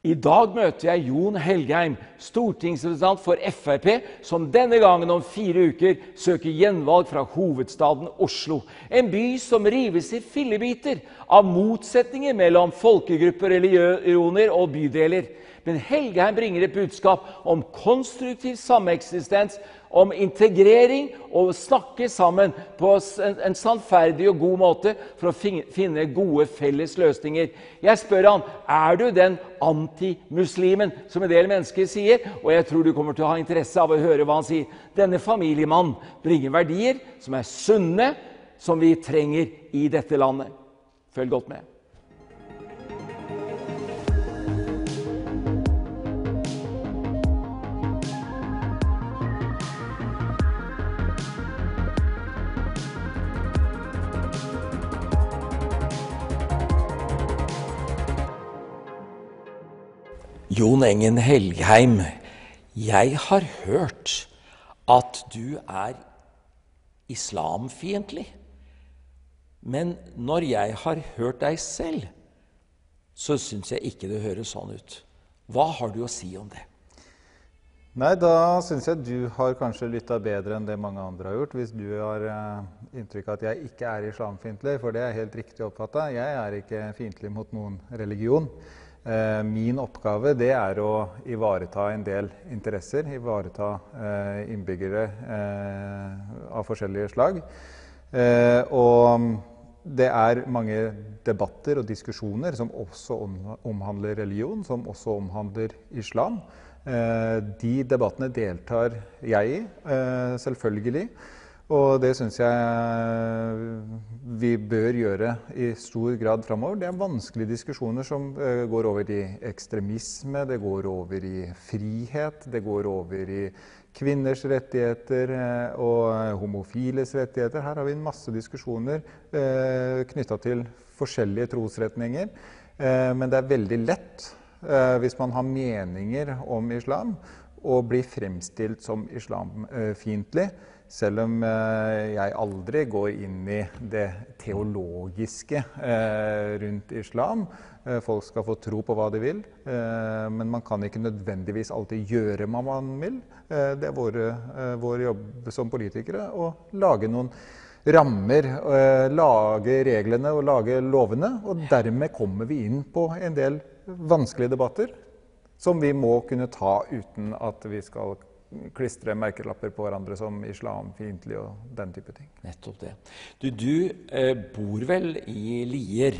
I dag møter jeg Jon Helgheim, stortingsrepresentant for Frp, som denne gangen om fire uker søker gjenvalg fra hovedstaden Oslo. En by som rives i fillebiter av motsetninger mellom folkegrupper, religioner og bydeler. Men Helgheim bringer et budskap om konstruktiv sameksistens, om integrering og snakke sammen på en sannferdig og god måte for å finne gode felles løsninger. Jeg spør han er du den antimuslimen som en del mennesker sier, og jeg tror du kommer til å ha interesse av å høre hva han sier. Denne familiemannen bringer verdier som er sunne, som vi trenger i dette landet. Følg godt med. Jon Engen Helgheim, jeg har hørt at du er islamfiendtlig. Men når jeg har hørt deg selv, så syns jeg ikke det høres sånn ut. Hva har du å si om det? Nei, Da syns jeg du har kanskje lytta bedre enn det mange andre har gjort. Hvis du har uh, inntrykk av at jeg ikke er islamfiendtlig, for det er helt riktig oppfatta. Jeg er ikke fiendtlig mot noen religion. Eh, min oppgave det er å ivareta en del interesser, ivareta eh, innbyggere eh, av forskjellige slag. Og det er mange debatter og diskusjoner som også omhandler religion, som også omhandler islam. De debattene deltar jeg i, selvfølgelig. Og det syns jeg vi bør gjøre i stor grad framover. Det er vanskelige diskusjoner som uh, går over i ekstremisme, det går over i frihet, det går over i kvinners rettigheter uh, og homofiles rettigheter. Her har vi en masse diskusjoner eh, knytta til forskjellige trosretninger. Men det er veldig lett, hvis man har meninger om islam, å bli fremstilt som islamfiendtlig. Selv om eh, jeg aldri går inn i det teologiske eh, rundt islam. Eh, folk skal få tro på hva de vil, men man kan ikke nødvendigvis alltid gjøre hva man vil. Det er vår, vår jobb som politikere å lage noen rammer, lage reglene og lage lovene. Og dermed kommer vi inn på en del vanskelige debatter som vi må kunne ta uten at vi skal klistre merkelapper på hverandre som islamfiendtlig og den type ting. Nettopp det. Du, du eh, bor vel i Lier?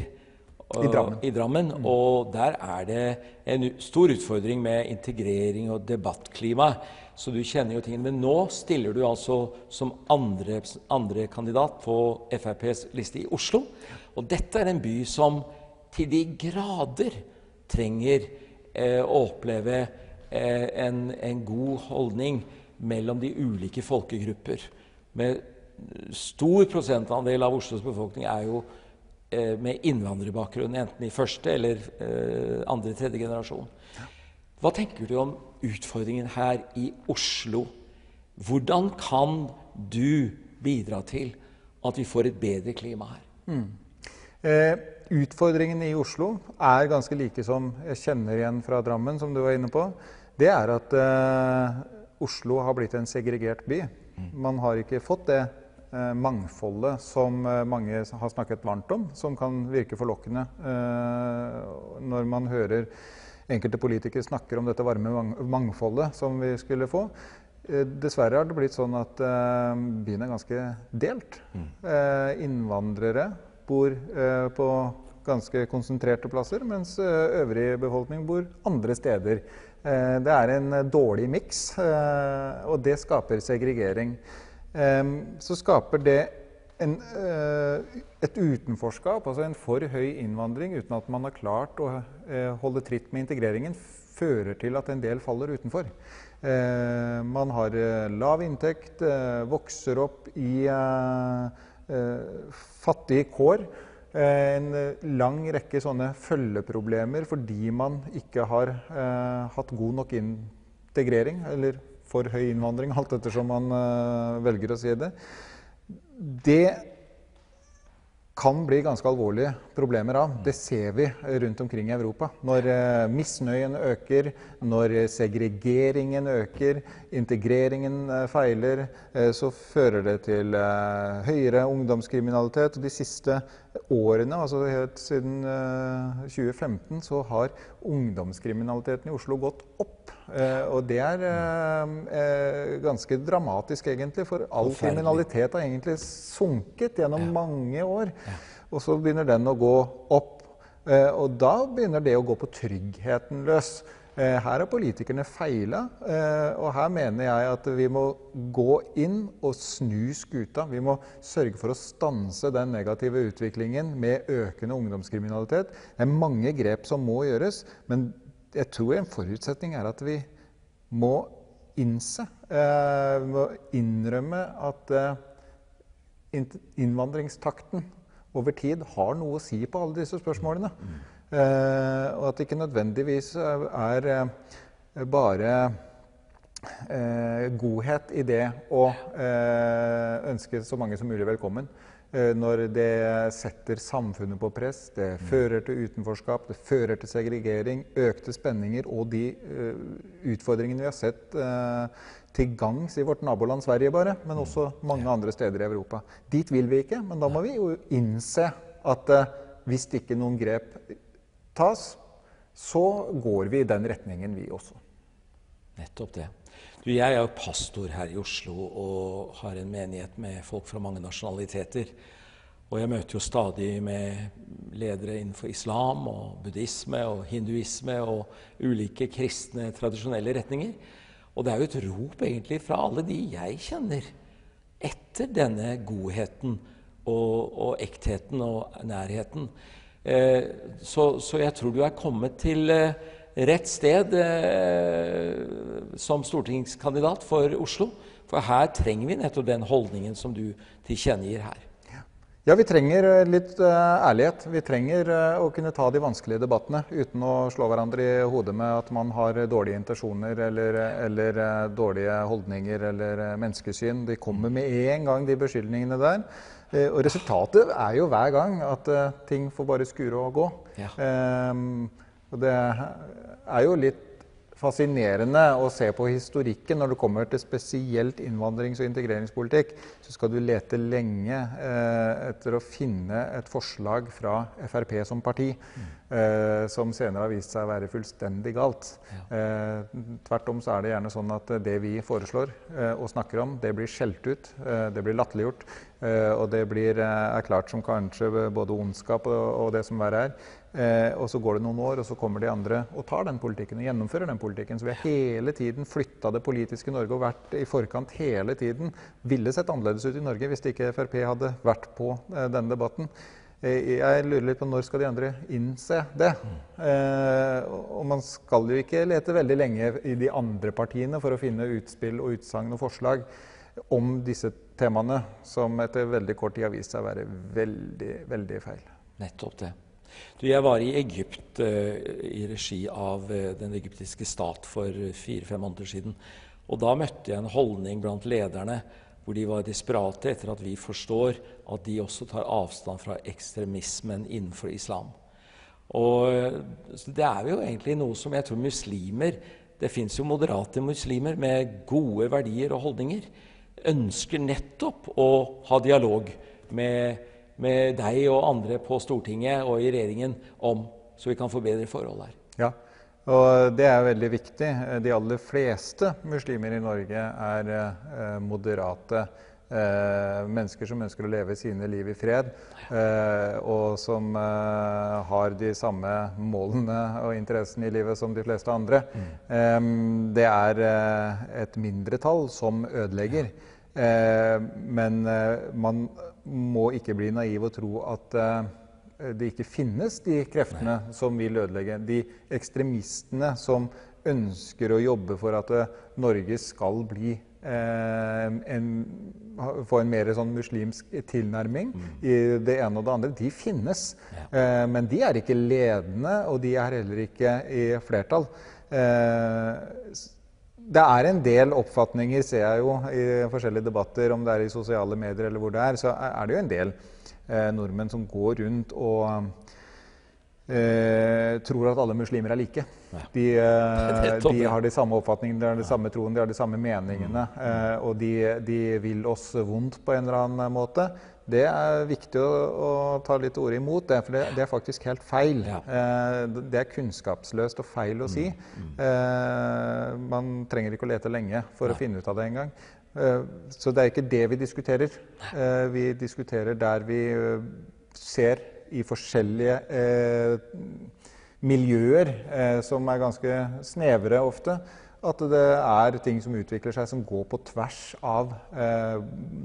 Og, I Drammen. I Drammen mm. Og der er det en stor utfordring med integrering og debattklima. Så du kjenner jo tingene. Men nå stiller du altså som andre, andre kandidat på FrPs liste i Oslo. Og dette er en by som til de grader trenger eh, å oppleve en, en, god holdning mellom de ulike folkegrupper. Med stor prosentandel av Oslos befolkning er jo eh, med innvandrerbakgrunn, enten i første eller eh, andre, tredje generasjon. Hva tenker du om utfordringen her i Oslo? Hvordan kan du bidra til at vi får et bedre klima her? Mm. Eh, utfordringene i Oslo er ganske like som jeg kjenner igjen fra Drammen, som du var inne på det er at uh, Oslo har blitt en segregert by. Man har ikke fått det uh, mangfoldet som uh, mange har snakket varmt om, som kan virke forlokkende når man hører enkelte politikere snakker om dette varme mangfoldet som vi skulle få. Dessverre har det blitt sånn at byen er ganske delt. Mm. innvandrere bor på ganske konsentrerte plasser, mens øvrig befolkning bor andre steder Eh, det er en eh, dårlig miks, eh, og det skaper segregering. Så skaper det en, et utenforskap, altså en for høy innvandring uten at man har klart å holde tritt med integreringen, fører til at en del faller utenfor. Man har lav inntekt, vokser opp i fattige kår. Eh, en eh, lang rekke sånne følgeproblemer fordi man ikke har eh, hatt god nok integrering, eller for høy innvandring, alt ettersom man velger å si det. Det kan bli ganske alvorlige problemer av. Det ser vi rundt omkring i Europa. Når misnøyen øker, når segregeringen øker, integreringen feiler, så fører det til høyere ungdomskriminalitet. De siste årene, altså helt siden eh, 2015, så har ungdomskriminaliteten i Oslo gått opp. Eh, og det er eh, eh, ganske dramatisk, egentlig, for all kriminalitet har egentlig sunket gjennom mange år. Og så begynner den å gå opp. Eh, og da begynner det å gå på tryggheten løs. Eh, her har politikerne feila, eh, og her mener jeg at vi må gå inn og snu skuta. Vi må sørge for å stanse den negative utviklingen med økende ungdomskriminalitet. Det er mange grep som må gjøres, men jeg tror en forutsetning er at vi må innse, eh, vi må innrømme at eh, innvandringstakten over tid har noe å si på alle disse spørsmålene. Eh, og at det ikke nødvendigvis er eh, bare eh, godhet i det å eh, ønske så mange som mulig velkommen. Når det setter samfunnet på press, det fører til utenforskap, det fører til segregering, økte spenninger og de utfordringene vi har sett til gangs i vårt naboland Sverige bare, men også mange andre steder i Europa. Dit vil vi ikke, men da må vi jo innse at hvis ikke noen grep tas, så går vi i den retningen, vi også. Nettopp det. Du, jeg er jo pastor her i Oslo og har en menighet med folk fra mange nasjonaliteter. Og jeg møter jo stadig med ledere innenfor islam og buddhisme og hinduisme og ulike kristne, tradisjonelle retninger. Og det er jo et rop egentlig fra alle de jeg kjenner, etter denne godheten og, og ektheten og nærheten. Eh, så, så jeg tror du er kommet til eh, rett sted eh, som stortingskandidat for Oslo. For her trenger vi nettopp den holdningen som du tilkjennegir her. Ja, vi trenger eh, litt eh, ærlighet. Vi trenger eh, å kunne ta de vanskelige debattene uten å slå hverandre i hodet med at man har dårlige intensjoner eller, eller dårlige holdninger eller menneskesyn. De kommer med en gang, de beskyldningene der. Og resultatet er jo hver gang at ting får bare skure og gå. Ja. Ehm, og det er jo litt fascinerende å se på historikken når det kommer til spesielt innvandrings- og integreringspolitikk. Så skal du lete lenge eh, etter å finne et forslag fra Frp som parti eh, som senere har vist seg å være fullstendig galt. Eh, tvert om så er det gjerne sånn at det vi foreslår eh, og snakker om, det blir skjelt ut, eh, det blir latterliggjort, eh, og det blir erklært som kanskje både ondskap og, og det som verre er. Eh, og så går det noen år, og så kommer de andre og tar den politikken og gjennomfører den politikken. Så vi har hele tiden flytta det politiske Norge og vært i forkant hele tiden. Ville sett annerledes ut i Norge hvis ikke Frp hadde vært på eh, denne debatten. Eh, jeg lurer litt på når skal de andre innse det? Eh, og man skal jo ikke lete veldig lenge i de andre partiene for å finne utspill og utsagn og forslag om disse temaene, som etter veldig kort tid har vist seg å være veldig, veldig feil. Nettopp det. Du, jeg var i Egypt eh, i regi av eh, den egyptiske stat for fire-fem måneder siden. Og da møtte jeg en holdning blant lederne hvor de var desperate etter at vi forstår at de også tar avstand fra ekstremismen innenfor islam. Og eh, Det er jo egentlig noe som jeg tror muslimer Det fins jo moderate muslimer med gode verdier og holdninger. Ønsker nettopp å ha dialog med med deg og andre på Stortinget og i regjeringen om, så vi kan forbedre bedre forhold her. Ja, og det er veldig viktig. De aller fleste muslimer i Norge er eh, moderate eh, mennesker som ønsker å leve sine liv i fred, eh, og som eh, har de samme målene og interessene i livet som de fleste andre. Eh, det er eh, et mindretall som ødelegger. Eh, men eh, man må ikke bli naiv og tro at eh, det ikke finnes de kreftene som vil ødelegge. De ekstremistene som ønsker å jobbe for at eh, Norge skal bli eh, en, få en mer sånn muslimsk tilnærming i det ene og det andre, de finnes. Eh, men de er ikke ledende, og de er heller ikke i flertall. Eh, det er en del oppfatninger, ser jeg jo i forskjellige debatter, om det er i sosiale medier eller hvor det er, så er det jo en del eh, nordmenn som går rundt og eh, tror at alle muslimer er like. De, eh, de har de samme oppfatningene, de har de samme troen, de har de samme meningene. Eh, og de, de vil oss vondt på en eller annen måte. Det er viktig å, å ta litt ord imot, det, for det, det er faktisk helt feil. Ja. Eh, det er kunnskapsløst og feil å si. Eh, man trenger ikke å lete lenge for å finne ut av det engang. Eh, så det er ikke det vi diskuterer. Eh, vi diskuterer der vi ser i forskjellige eh, miljøer, eh, som er ganske snevre ofte, at det er ting som utvikler seg som går på tvers av eh,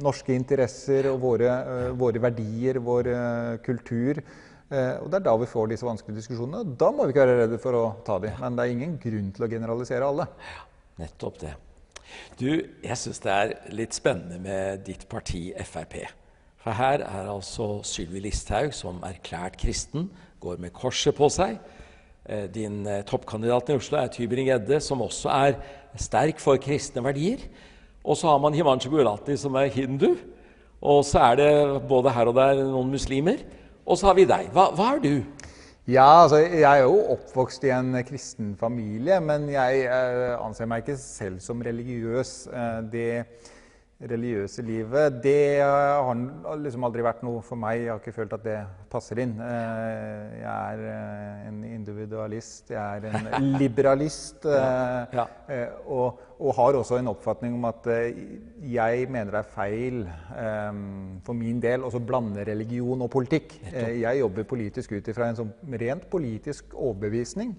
norske interesser og våre, eh, våre verdier, vår eh, kultur. Eh, og Det er da vi får disse vanskelige diskusjonene. og Da må vi ikke være redde for å ta dem. Men det er ingen grunn til å generalisere alle. Ja, Nettopp det. Du, jeg syns det er litt spennende med ditt parti Frp. For her er altså Sylvi Listhaug, som erklært kristen, går med korset på seg. Eh, Din eh, toppkandidat i Oslo er Tybring-Gjedde, som også er sterk for kristne verdier. Og så har man Himanshu Gulati, som er hindu. Og så er det både her og der noen muslimer. Og så har vi deg. Hva, hva er du? Ja, altså jeg er jo oppvokst i en kristen familie, men jeg eh, anser meg ikke selv som religiøs. Det religiøse livet, det har liksom aldri vært noe for meg. Jeg har ikke følt at det passer inn. Eh, jeg er eh, en individualist, jeg er en liberalist. ja. Ja. eh, og, og har også en oppfatning om at eh, jeg mener det er feil eh, for min del å så blande religion og politikk. Eh, jeg jobber politisk ut ifra en sånn rent politisk overbevisning.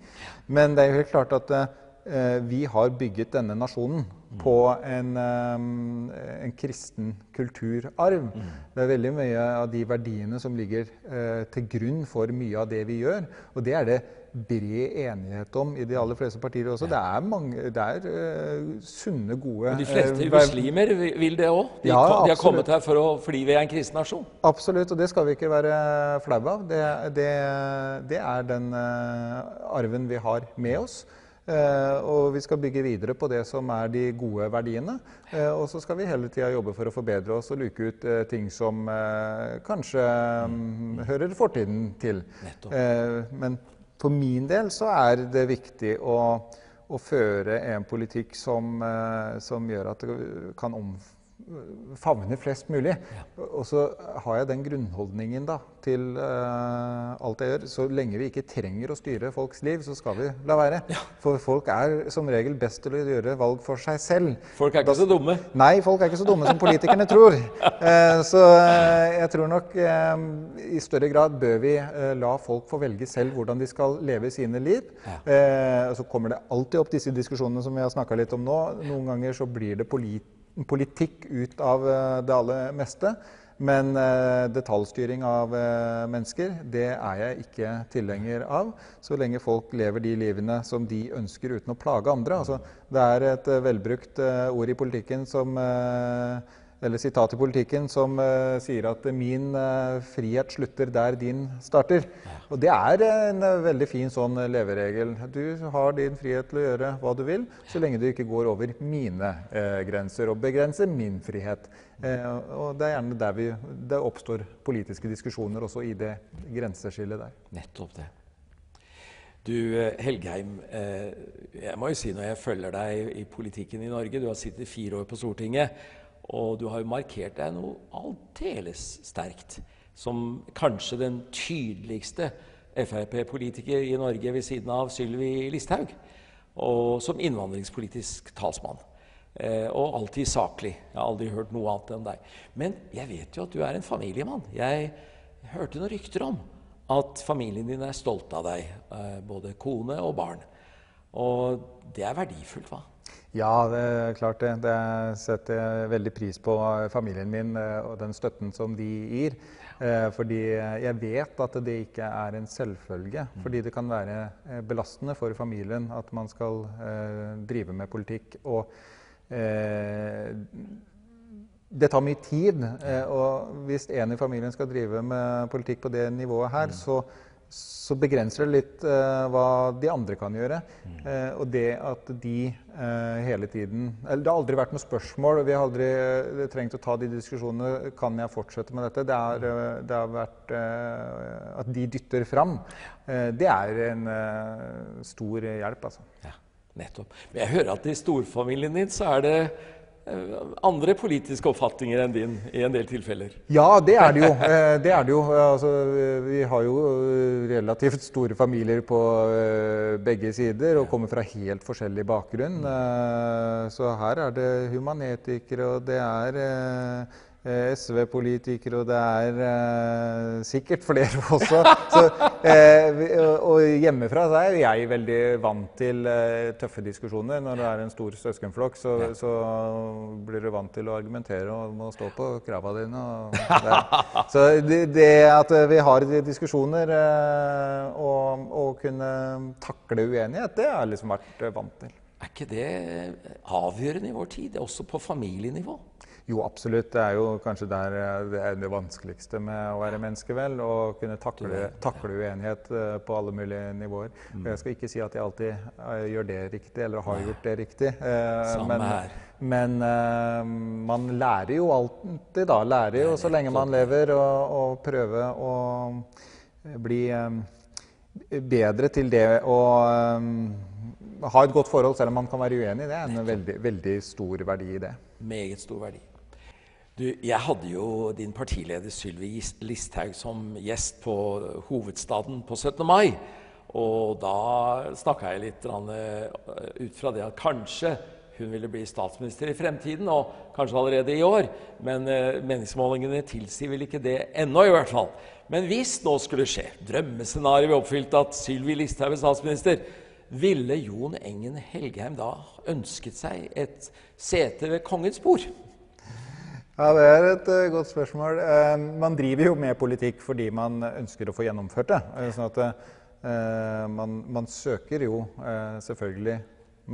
Men det er jo helt klart at eh, vi har bygget denne nasjonen på en, eh, en kristen kulturarv. Det er veldig mye av de verdiene som ligger eh, til grunn for mye av det vi gjør. Og det er det bred enighet om i de aller fleste partier også. Det er, mange, det er uh, sunne, gode Men De fleste muslimer vil det òg. De, Ja, de har kommet her for å, fordi vi er en kristen nasjon. Absolutt, og det skal vi ikke være flau av. Det, det, det er den uh, arven vi har med oss. Eh, og vi skal bygge videre på det som er de gode verdiene. Eh, og så skal vi hele tida jobbe for å forbedre oss og luke ut eh, ting som kanskje mm, hører fortiden til. Eh, men for min del så er det viktig å, å føre en politikk som, som gjør at det kan om, favne flest mulig. Og så har jeg den grunnholdningen da, til uh, alt jeg gjør. Så lenge vi ikke trenger å styre folks liv, så skal vi la være. For folk er som regel best til å gjøre valg for seg selv. Folk er ikke så dumme. Nei, folk er ikke så dumme som politikerne tror. Uh, så uh, jeg tror nok i større grad bør vi la folk få velge selv hvordan de skal leve sine liv. Ja. så kommer det alltid opp disse diskusjonene som vi har snakka litt om nå. Noen ganger så blir det polit politikk ut av eh, det aller meste. Men eh, detaljstyring av eh, mennesker, det er jeg ikke tilhenger av. Så lenge folk lever de livene som de ønsker uten å plage andre. Altså, det er et velbrukt ord i politikken som eller sitat i politikken som uh, sier at 'min uh, frihet slutter der din starter'. Og det er en uh, veldig fin sånn leveregel. Du har din frihet til å gjøre hva du vil, så lenge du ikke går over mine grenser og begrenser min frihet. Og det er gjerne der vi, det oppstår politiske diskusjoner også i det grenseskillet der. Nettopp det. Du, Helgheim, eh, jeg må jo si når jeg følger deg i politikken i Norge Du har sittet fire år på Stortinget, og du har jo markert deg noe aldeles sterkt. Som kanskje den tydeligste Frp-politiker i Norge ved siden av Sylvi Listhaug. Og som innvandringspolitisk talsmann. Eh, og alltid saklig. Jeg har aldri hørt noe annet enn deg. Men jeg vet jo at du er en familiemann. Jeg hørte noen rykter om at familien din er stolt av deg, eh, både kone og barn. Og det er verdifullt, hva? Ja, det er klart det. Det setter jeg veldig pris på familien min eh, og den støtten som de gir. Eh, Fordi jeg vet at det ikke er en selvfølge. Fordi det kan være eh, belastende for familien at man skal drive med politikk. Og det tar mye tid. Og hvis en i familien skal drive med politikk på det nivået her, så så begrenser det litt uh, hva de andre kan gjøre. Uh, og det at de uh, hele tiden eller Det har aldri vært noe spørsmål. Vi har aldri trengt å ta de diskusjonene. Kan jeg fortsette med dette? Det, er, det har vært At de dytter fram, det er en stor hjelp, altså. Ja, nettopp. Men jeg hører at i storfamilien din så er det Eh, andre politiske oppfatninger enn din i en del tilfeller? Ja, det er det jo. Eh, det er det jo. Altså, vi har jo eh, relativt store familier på begge sider og kommer fra helt forskjellig bakgrunn. Så her er det humanetikere, og det er Eh, SV-politikere, og det er eh, sikkert flere også. Så, eh, og hjemmefra så er jeg veldig vant til eh, tøffe diskusjoner. Når det er en stor søskenflokk, så, så, blir du vant til å argumentere og må stå på krava dine. så det, det, at vi har diskusjoner eh, og, og, kunne takle uenighet, det har jeg liksom vært vant til. Er ikke det avgjørende i vår tid, også på familienivå? Jo, absolutt. Det er jo kanskje der eh, det er det vanskeligste med å være menneske, vel. Å kunne takle, takle uenighet eh, på alle mulige nivåer. Mm. Jeg skal ikke si at jeg alltid eh, gjør det riktig, eller har gjort det riktig. Men. Men man lærer jo alltid, da. Lærer jo så lenge man lever, å prøve å bli bedre til det å ha et godt forhold selv om man kan være uenig. Det er en veldig, veldig stor verdi i det. Meget stor verdi. Du, jeg hadde jo din partileder Sylvi Listhaug som gjest på Hovedstaden på 17. mai. Og da snakka jeg litt eh, ut fra det at kanskje hun ville bli statsminister i fremtiden, og kanskje allerede i år. Men eh, meningsmålingene tilsier vel ikke det ennå, i hvert fall. Men hvis nå skulle skje, drømmescenarioet ble oppfylt, at Sylvi Listhaug er statsminister, ville Jon Engen Helgheim da ønsket seg et sete ved kongens bord? Ja, Det er et uh, godt spørsmål. Uh, man driver jo med politikk fordi man ønsker å få gjennomført det. Uh, sånn at man, man, søker jo selvfølgelig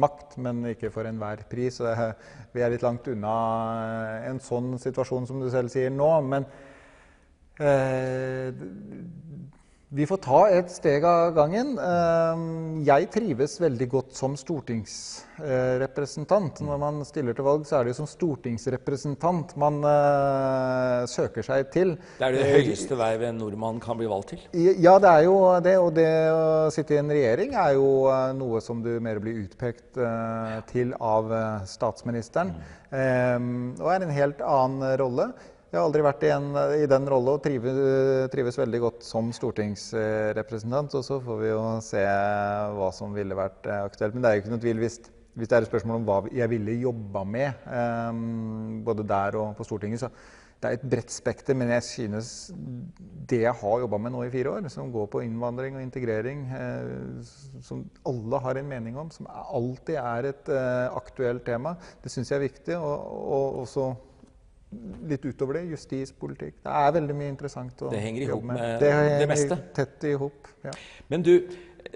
makt, men ikke for enhver pris. vi er litt langt unna en sånn situasjon som du selv sier nå. Men vi får ta et steg av gangen. Ehm, jeg trives veldig godt som stortingsrepresentant. Når man stiller til valg, så er det jo som stortingsrepresentant man uh, søker seg til. Det er det høyeste vervet en nordmann kan bli valgt til? Ja, det er jo det. Og det å sitte i en regjering er jo uh, noe som du mer blir utpekt uh, til av statsministeren. Mm. Um, og er en helt annen rolle. Jeg har aldri vært i, en, i den rolle og trives, trives, veldig godt som stortingsrepresentant. Og så får vi jo se hva som ville vært eh, aktuelt. Men det er jo ikke noe tvil hvis, hvis det er et spørsmål om hva jeg ville jobba med, um, både der og på Stortinget. så det er et bredt spekter, men jeg synes det jeg har jobba med nå i fire år, som går på innvandring og integrering, eh, som alle har en mening om, som alltid er et eh, aktuelt tema, det syns jeg er viktig. Og, og også litt utover det. Justispolitikk. Det er veldig mye interessant å det henger jobbe med. Det henger det meste. tett i hop. Ja. Men du,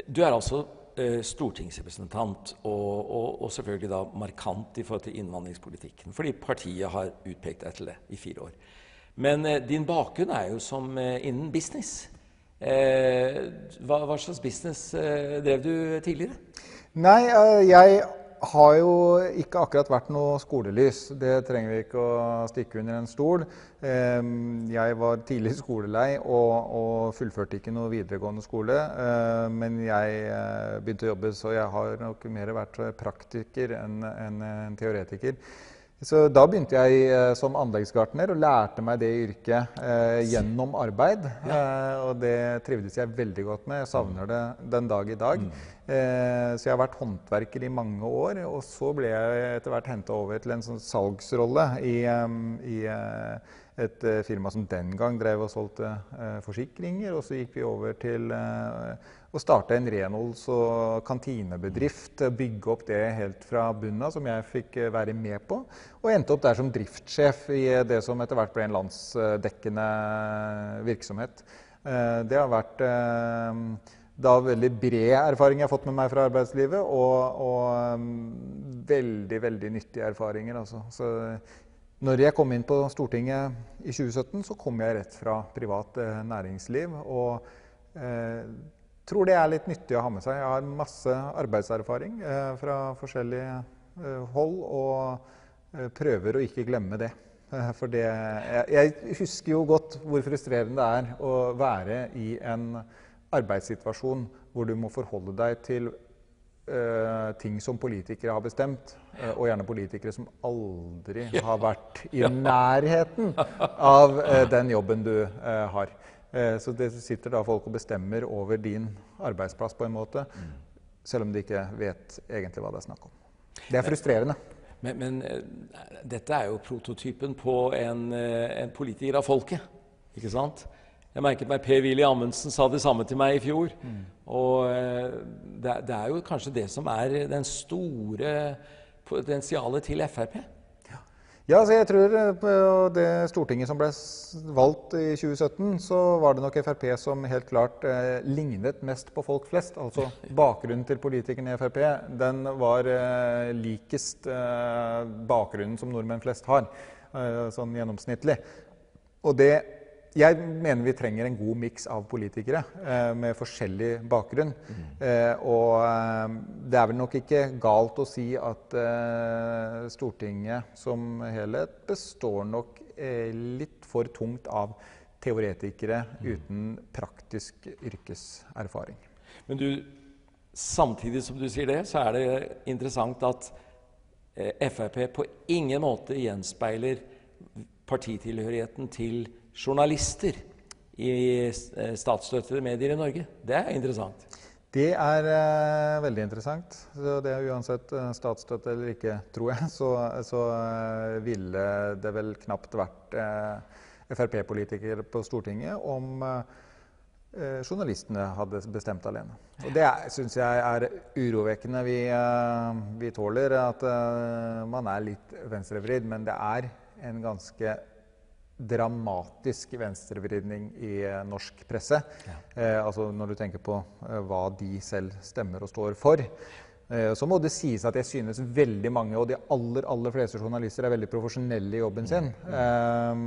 du er altså eh, stortingsrepresentant, og, og, og, selvfølgelig da markant i forhold til innvandringspolitikken. Fordi partiet har utpekt deg til det i fire år. Men eh, din bakgrunn er jo som eh, innen business. Eh, hva, hva, slags business drev du tidligere? Nei, jeg har jo ikke akkurat vært noe skolelys. Det trenger vi ikke å stikke under en stol. Jeg var tidlig skolelei og, og fullførte ikke noe videregående skole. Men jeg eh, begynte å jobbe, så jeg har nok mer vært praktiker enn en teoretiker. Så da begynte jeg eh, som anleggsgartner og lærte meg det yrket eh, gjennom arbeid. Ja. Eh, og det trivdes jeg veldig godt med. Jeg savner det den dag i dag. Mm. Eh, så jeg har vært håndverker i mange år. Og så ble jeg etter hvert henta over til en sånn salgsrolle i, i eh, et firma som den gang drev og solgte forsikringer. Og så gikk vi over til å starte en renholds- og kantinebedrift. Bygge opp det helt fra bunnen av, som jeg fikk være med på. Og endte opp der som driftssjef i det som etter hvert ble en landsdekkende virksomhet. det har vært da veldig bred erfaring jeg har fått med meg fra arbeidslivet, og, og um, veldig, veldig nyttige erfaringer. Altså. Så når jeg kom inn på Stortinget i 2017, så kom jeg rett fra privat eh, næringsliv. Og eh, tror det er litt nyttig å ha med seg. Jeg har masse arbeidserfaring eh, fra forskjellige eh, hold, og eh, prøver å ikke glemme det. For det, jeg, jeg husker jo godt hvor frustrerende det er å være i en arbeidssituasjon hvor du må forholde deg til uh, ting som politikere har bestemt, uh, og gjerne politikere som aldri har vært i nærheten av uh, den jobben du har. Så det sitter da folk og bestemmer over din arbeidsplass på en måte, selv om de ikke vet egentlig hva det er snakk om. Det er frustrerende. Men, men dette er jo prototypen på en, en politiker av folket. Ikke sant? Jeg merket meg Per-Willy Amundsen sa det samme til meg i fjor. Og eh, det, det er jo kanskje det som er den store potensialet til Frp. Ja, altså jeg tror eh, på det Stortinget som ble valgt i 2017, så var det nok Frp som helt klart eh, lignet mest på folk flest. Altså bakgrunnen til politikerne i Frp, den var eh, likest eh, bakgrunnen som nordmenn flest har, eh, sånn gjennomsnittlig. Og det jeg mener vi trenger en god miks av politikere eh, med forskjellig bakgrunn. Eh, og eh, det er vel nok ikke galt å si at eh, Stortinget som helhet består nok eh, litt for tungt av teoretikere uten praktisk yrkeserfaring. Men du, samtidig som du sier det, så er det interessant at eh, Frp på ingen måte gjenspeiler partitilhørigheten til journalister i eh, statsstøttede medier i Norge. Det er interessant. Det er eh, veldig interessant. Så det er uansett eh, statsstøtte eller ikke, tror jeg, så, så eh, ville det vel knapt vært eh, Frp-politikere på Stortinget om eh, journalistene hadde bestemt alene. Og det syns jeg er urovekkende. Vi, vi tåler at man er litt venstrevridd, men det er en ganske dramatisk venstrevridning i eh, norsk presse. Eh, altså når du tenker på eh, hva de selv stemmer og står for. Eh, så må det sies at jeg synes veldig mange, og de aller aller fleste journalister, er veldig profesjonelle i jobben sin. Eh,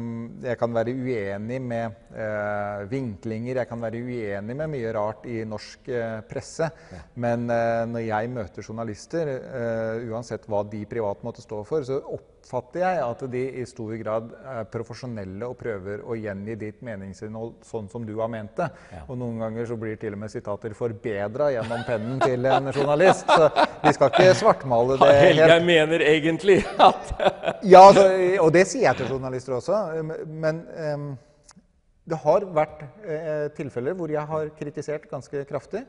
jeg kan være uenig med eh, vinklinger, jeg kan være uenig med mye rart i norsk presse. Men når jeg møter journalister, uansett hva de privat måtte stå for, så oppfatter jeg at de i stor grad er profesjonelle og prøver å gjengi ditt meningsinnhold sånn som du har ment det. Ja. Og noen ganger så blir til og med sitater forbedra gjennom pennen til en journalist. Så vi skal ikke svartmale det helt. Jeg mener egentlig at Ja, og det sier jeg til journalister også. Men em, det har vært eh, tilfeller hvor jeg har kritisert ganske kraftig.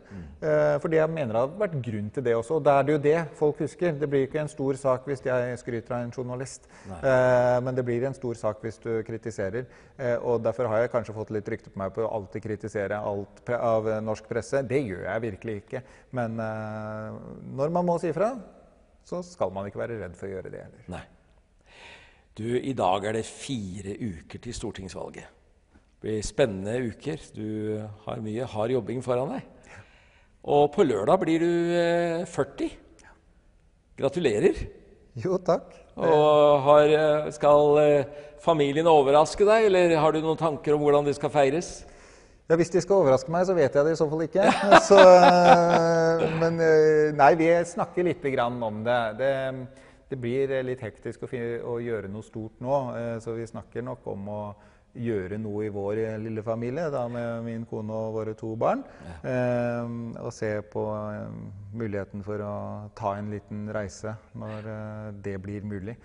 Eh, fordi jeg mener det har vært grunn til det også. Og da er det jo det folk husker. Det blir ikke en stor sak hvis jeg skryter av en journalist. Eh, men det blir en stor sak hvis du kritiserer. Eh, og derfor har jeg kanskje fått litt rykte på meg på å alltid kritisere alt av eh, norsk presse. Det gjør jeg virkelig ikke. Men eh, når man må si ifra, så skal man ikke være redd for å gjøre det heller. Nei. Du, i dag er det fire uker til stortingsvalget. Blir spennende uker. Du har mye hard jobbing foran deg. Og på lørdag blir du eh, 40. Gratulerer. Jo, takk. Og har, eh, skal eh, familien overraske deg, eller har du noen tanker om hvordan det skal feires? Ja, Hvis de skal overraske meg, så vet jeg det i så fall ikke. Så, men nei, vi snakker litt grann om det. det. Det blir litt hektisk å, å gjøre noe stort nå, eh, så vi snakker nok om å gjøre noe i vår lille familie, da med min kone og våre to barn. Eh, og se på eh, muligheten for å ta en liten reise når eh, det blir mulig.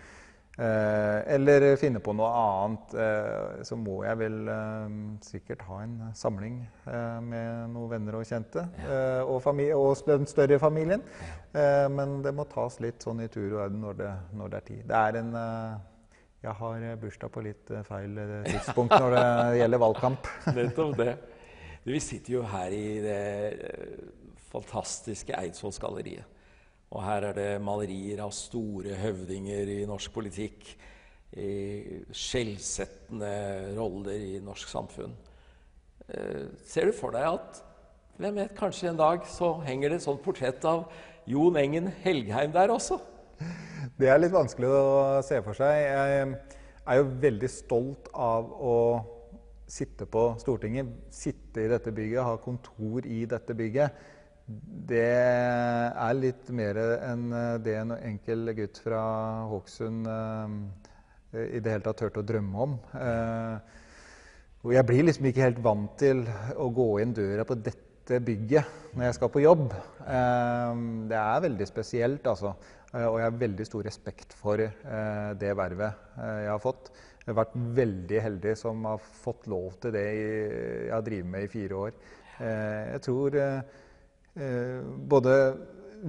Eh, eller finne på noe annet. Eh, så må jeg vel eh, sikkert ha en samling eh, med noen venner og kjente. Eh, og, og den større familien. Eh, men det må tas litt sånn i tur og orden når det, når det er tid. Det er en Jeg har eh, bursdag på litt eh, feil eh, tidspunkt når det gjelder valgkamp. Nettopp det. Du, vi sitter jo her i det fantastiske Eidsvollsgalleriet. Og her er det malerier av store høvdinger i norsk politikk. I skjellsettende roller i norsk samfunn. Ser du for deg at hvem vet, kanskje en dag så henger det et sånt portrett av Jon Engen Helgheim der også? Det er litt vanskelig å se for seg. Jeg er jo veldig stolt av å sitte på Stortinget, sitte i dette bygget, ha kontor i dette bygget, det er litt mer enn det en enkel gutt fra Hokksund i det hele tatt turte å drømme om. Og jeg blir liksom ikke helt vant til å gå inn døra på dette bygget når jeg skal på jobb. Det er veldig spesielt, altså. Eh, og jeg har veldig stor respekt for eh, det vervet eh, jeg har fått. Jeg har vært veldig heldig som har fått lov til det jeg har drevet med i fire år. Jeg tror både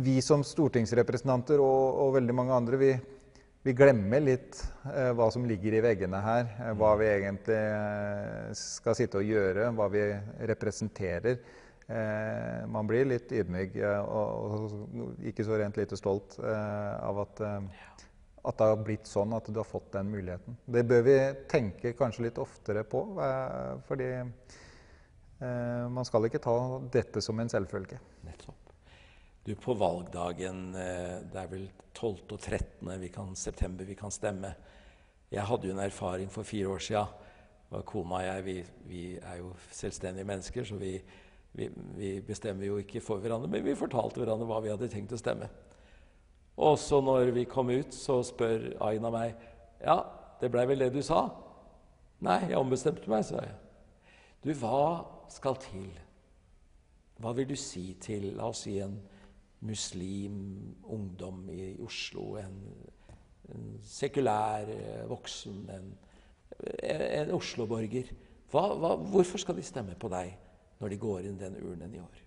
vi som stortingsrepresentanter og, og veldig mange andre, vi, vi glemmer litt eh, hva som ligger i veggene her. Hva vi egentlig skal sitte og gjøre, hva vi representerer. Eh, man blir litt ydmyk eh, og, og, ikke så rent lite stolt eh, av at, at, det har blitt sånn at du har fått den muligheten. Det bør vi tenke kanskje litt oftere på, fordi man skal ikke ta dette som en selvfølge. Nettopp. Du, på valgdagen Det er vel 12. og 13. Vi kan, september vi kan stemme. Jeg hadde jo en erfaring for fire år sia. Kona og jeg vi, vi, er jo selvstendige mennesker, så vi, vi, vi, bestemmer jo ikke for hverandre, men vi fortalte hverandre hva vi hadde tenkt å stemme. Og så når vi kom ut, så spør Aina meg Ja, det blei vel det du sa? Nei, jeg ombestemte meg, sa jeg. Du, hva skal til? Hva vil du si til, la oss si, en muslim ungdom i Oslo, en, en sekulær eh, voksen, en, en Oslo-borger. hvorfor skal de stemme på deg når de går inn den urnen i år?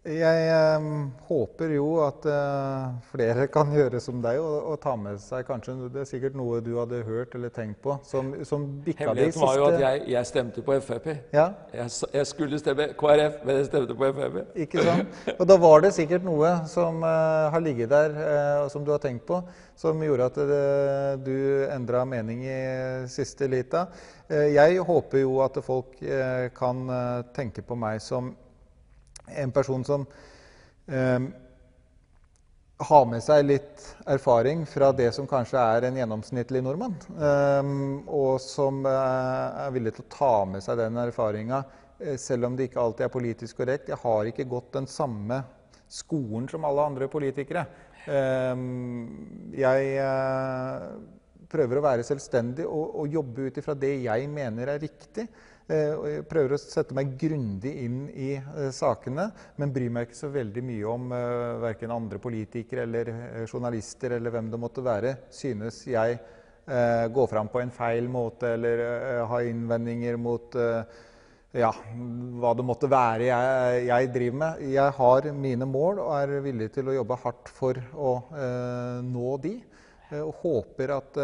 Jeg eh, håper jo at eh, flere kan gjøre som deg og, og, ta med seg kanskje Det er sikkert noe du hadde hørt eller tenkt på som, som bikka de siste var jo at jeg, jeg stemte på Frp. Ja? Jeg, jeg, skulle stemme KrF, men jeg stemte på Frp. Ikke sant? Og da var det sikkert noe som uh, har ligget der, uh, og som du har tenkt på, som gjorde at uh, du endra mening i siste lita. jeg håper jo at folk kan tenke på meg som en person som eh, har med seg litt erfaring fra det som kanskje er en gjennomsnittlig nordmann, eh, og som eh, er villig til å ta med seg den erfaringa, eh, selv om det ikke alltid er politisk korrekt. Jeg har ikke gått den samme skolen som alle andre politikere. Eh, jeg eh, prøver å være selvstendig og, og jobbe ut ifra det jeg mener er riktig. Eh, jeg prøver å sette meg grundig inn i uh, sakene, men bryr meg ikke så veldig mye om eh, verken andre politikere eller journalister eller hvem det måtte være, synes jeg går fram på en feil måte eller har innvendinger mot ja, hva det måtte være jeg, jeg, driver med. Jeg har mine mål og er villig til å jobbe hardt for å nå de. Og håper at,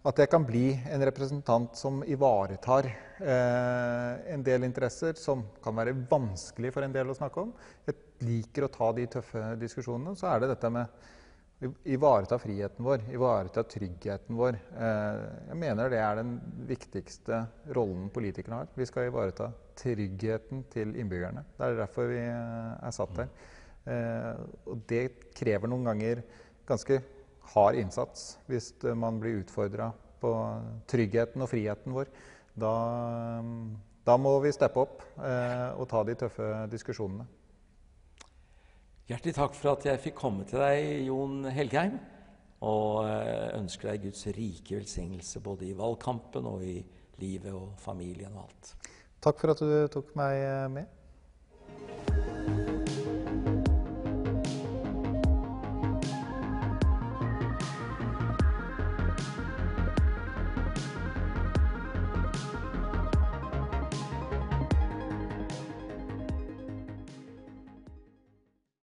at jeg kan bli en representant som ivaretar eh, en del interesser som kan være vanskelig for en del å snakke om. Jeg liker å ta de tøffe diskusjonene. Så er det dette med å ivareta friheten vår, ivareta tryggheten vår. Eh, jeg mener det er den viktigste rollen politikerne har. Vi skal ivareta tryggheten til innbyggerne. Det er derfor vi eh, er satt her. Eh, og det krever noen ganger ganske hard innsats hvis man blir utfordra på tryggheten og friheten vår da, da må vi steppe opp eh, og ta de tøffe diskusjonene. Hjertelig takk for at jeg fikk komme til deg, Jon Helgheim. Og eh, ønsker deg Guds rike velsignelse både i valgkampen og i livet og familien og alt. Takk for at du tok meg med.